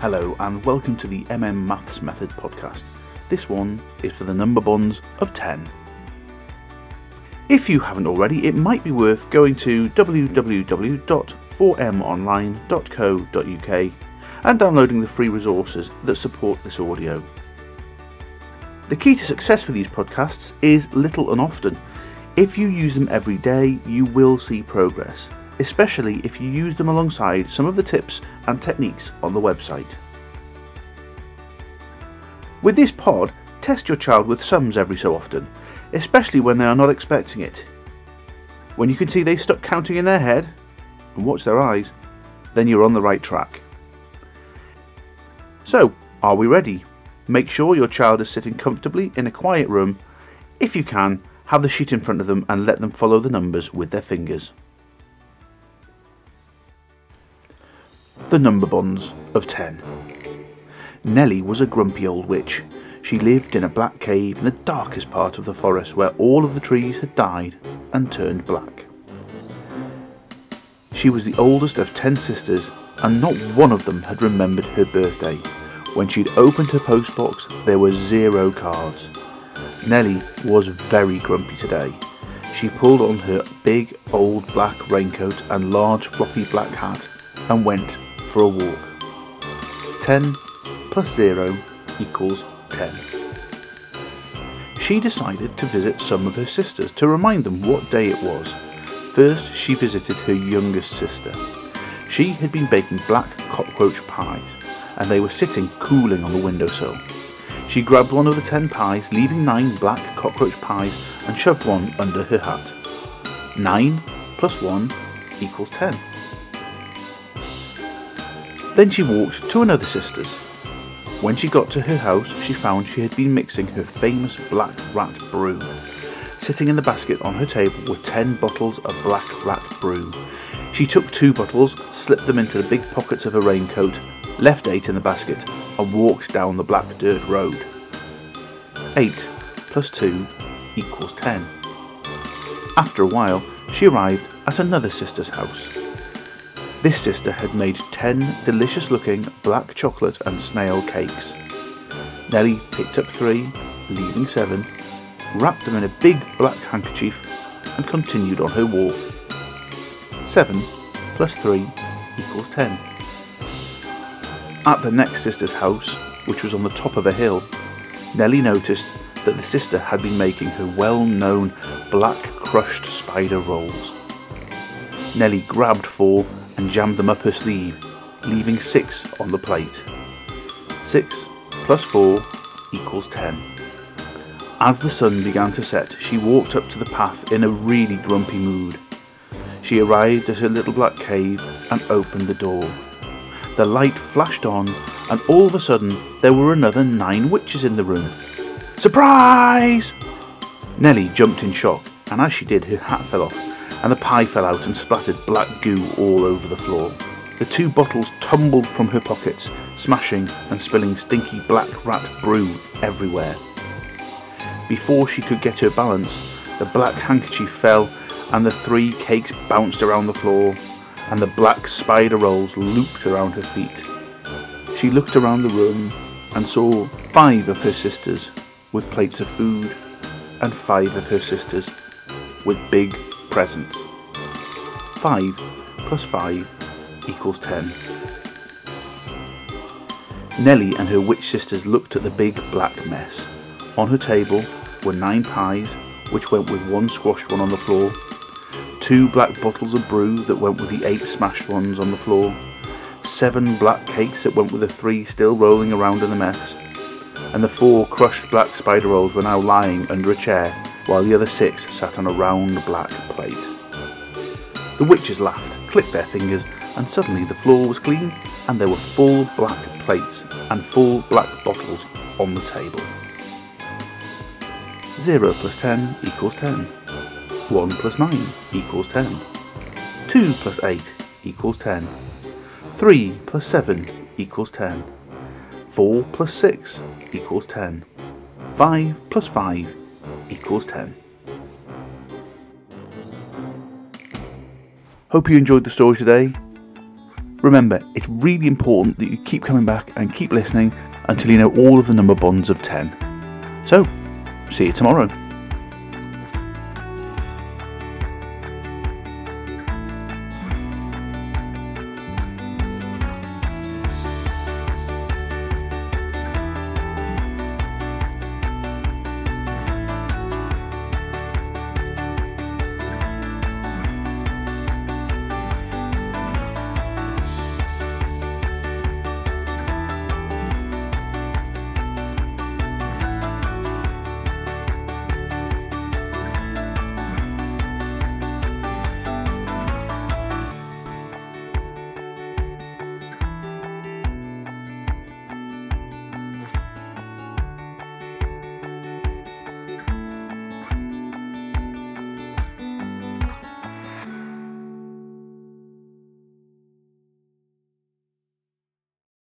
Hello, and welcome to the MM Maths Method podcast. This one is for the number bonds of 10. If you haven't already, it might be worth going to www.4monline.co.uk and downloading the free resources that support this audio. The key to success with these podcasts is little and often. If you use them every day, you will see progress, especially if you use them alongside some of the tips and techniques on the website. With this pod, test your child with sums every so often, especially when they are not expecting it. When you can see they stop counting in their head and watch their eyes, then you're on the right track. So, are we ready? Make sure your child is sitting comfortably in a quiet room. If you can, have the sheet in front of them and let them follow the numbers with their fingers. The number bonds of 10. Nellie was a grumpy old witch. She lived in a black cave in the darkest part of the forest where all of the trees had died and turned black. She was the oldest of ten sisters, and not one of them had remembered her birthday. When she'd opened her postbox, there were zero cards. Nellie was very grumpy today. She pulled on her big old black raincoat and large floppy black hat and went for a walk. 10 plus 0 equals 10. She decided to visit some of her sisters to remind them what day it was. First, she visited her youngest sister. She had been baking black cockroach pies and they were sitting cooling on the windowsill. She grabbed one of the ten pies, leaving nine black cockroach pies, and shoved one under her hat. Nine plus one equals ten. Then she walked to another sister's. When she got to her house, she found she had been mixing her famous black rat brew. Sitting in the basket on her table were ten bottles of black rat brew. She took two bottles, slipped them into the big pockets of her raincoat, left 8 in the basket, and walked down the black dirt road. 8 plus 2 equals 10. After a while, she arrived at another sister's house. This sister had made 10 delicious looking black chocolate and snail cakes. Nellie picked up 3, leaving 7, wrapped them in a big black handkerchief, and continued on her walk. 7 plus 3 equals 10. At the next sister's house, which was on the top of a hill, Nellie noticed that the sister had been making her well known black crushed spider rolls. Nellie grabbed four and jammed them up her sleeve, leaving six on the plate. Six plus four equals ten. As the sun began to set, she walked up to the path in a really grumpy mood. She arrived at her little black cave and opened the door the light flashed on, and all of a sudden there were another nine witches in the room. Surprise! Nellie jumped in shock, and as she did, her hat fell off, and the pie fell out and splattered black goo all over the floor. The two bottles tumbled from her pockets, smashing and spilling stinky black rat brew everywhere. Before she could get her balance, the black handkerchief fell and the three cakes bounced around the floor and the black spider rolls looped around her feet. She looked around the room and saw five of her sisters with plates of food and five of her sisters with big presents. Five plus five equals ten. Nellie and her witch sisters looked at the big black mess. On her table were nine pies, which went with one squashed one on the floor, two black bottles of brew that went with the eight smashed ones on the floor, seven black cakes that went with the three still rolling around in the mess, and the four crushed black spider rolls were now lying under a chair while the other six sat on a round black plate. The witches laughed, clicked their fingers, and suddenly the floor was clean and there were full black plates and full black bottles on the table. 0 plus 10 equals 10. 1 plus 9 equals 10. 2 plus 8 equals 10. 3 plus 7 equals 10. 4 plus 6 equals 10. 5 plus 5 equals 10. Hope you enjoyed the story today. Remember, it's really important that you keep coming back and keep listening until you know all of the number bonds of 10. So, see you tomorrow.